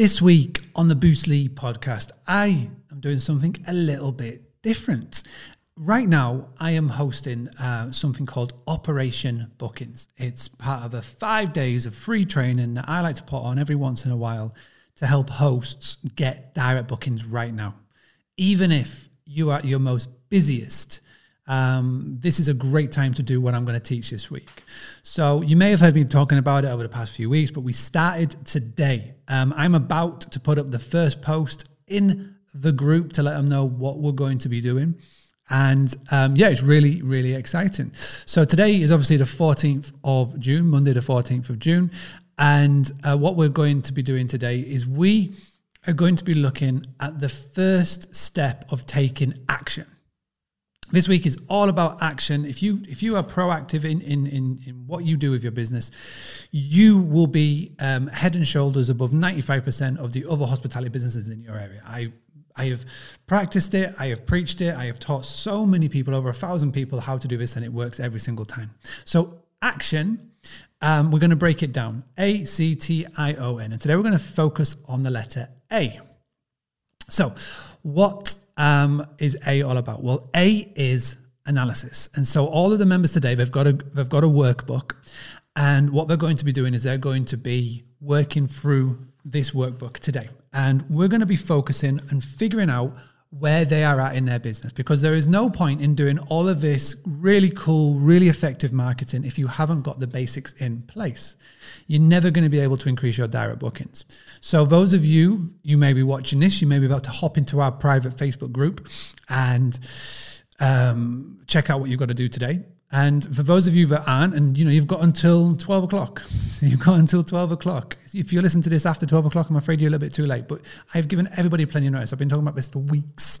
This week on the Boostly podcast, I am doing something a little bit different. Right now, I am hosting uh, something called Operation Bookings. It's part of a five days of free training that I like to put on every once in a while to help hosts get direct bookings right now. Even if you are at your most busiest, um, this is a great time to do what I'm going to teach this week. So, you may have heard me talking about it over the past few weeks, but we started today. Um, I'm about to put up the first post in the group to let them know what we're going to be doing. And um, yeah, it's really, really exciting. So, today is obviously the 14th of June, Monday, the 14th of June. And uh, what we're going to be doing today is we are going to be looking at the first step of taking action. This week is all about action. If you if you are proactive in in in, in what you do with your business, you will be um, head and shoulders above ninety five percent of the other hospitality businesses in your area. I I have practiced it. I have preached it. I have taught so many people, over a thousand people, how to do this, and it works every single time. So action. Um, we're going to break it down. A C T I O N, and today we're going to focus on the letter A. So, what um, is A all about? Well, A is analysis, and so all of the members today they've got a they've got a workbook, and what they're going to be doing is they're going to be working through this workbook today, and we're going to be focusing and figuring out where they are at in their business because there is no point in doing all of this really cool, really effective marketing if you haven't got the basics in place. You're never going to be able to increase your direct bookings. So, those of you, you may be watching this, you may be about to hop into our private Facebook group and um, check out what you've got to do today. And for those of you that aren't, and you know, you've got until 12 o'clock. So you've got until 12 o'clock. If you listen to this after 12 o'clock, I'm afraid you're a little bit too late. But I've given everybody plenty of notice. I've been talking about this for weeks.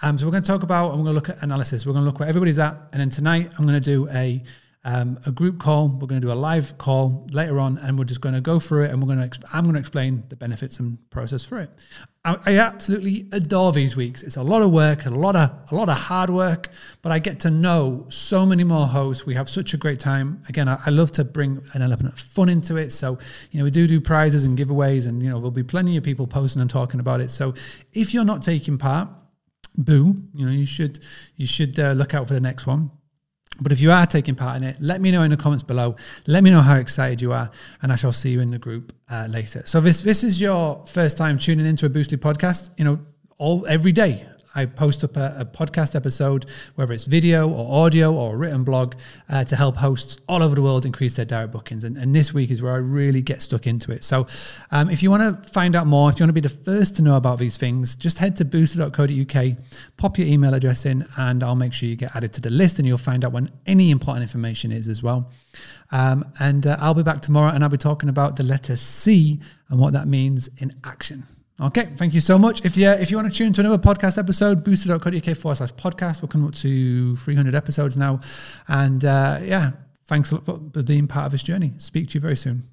Um, so we're going to talk about, and we're going to look at analysis. We're going to look where everybody's at. And then tonight, I'm going to do a um, a group call. We're going to do a live call later on, and we're just going to go through it. And we're going to. I'm going to explain the benefits and process for it. I, I, absolutely adore these weeks. It's a lot of work, a lot of a lot of hard work, but I get to know so many more hosts. We have such a great time. Again, I, I love to bring an element of fun into it. So you know, we do do prizes and giveaways, and you know, there'll be plenty of people posting and talking about it. So if you're not taking part, boo. You know, you should you should uh, look out for the next one. But if you are taking part in it, let me know in the comments below. Let me know how excited you are, and I shall see you in the group uh, later. So, this this is your first time tuning into a Boostly podcast. You know, all every day I post up a, a, podcast episode, whether it's video or audio or written blog, uh, to help hosts all over the world increase their direct bookings. And, and this week is where I really get stuck into it. So um, if you want to find out more, if you want to be the first to know about these things, just head to boostly.co.uk, pop your email address in, and I'll make sure you get added to the list and you'll find out when any important information is as well. Um, and uh, I'll be back tomorrow and I'll be talking about the letter C and what that means in action. Okay, thank you so much. If you if you want to tune to another podcast episode, boostly.co.uk forward slash podcast. We're coming up to 300 episodes now. And uh, yeah, thanks for being part of this journey. Speak to you very soon.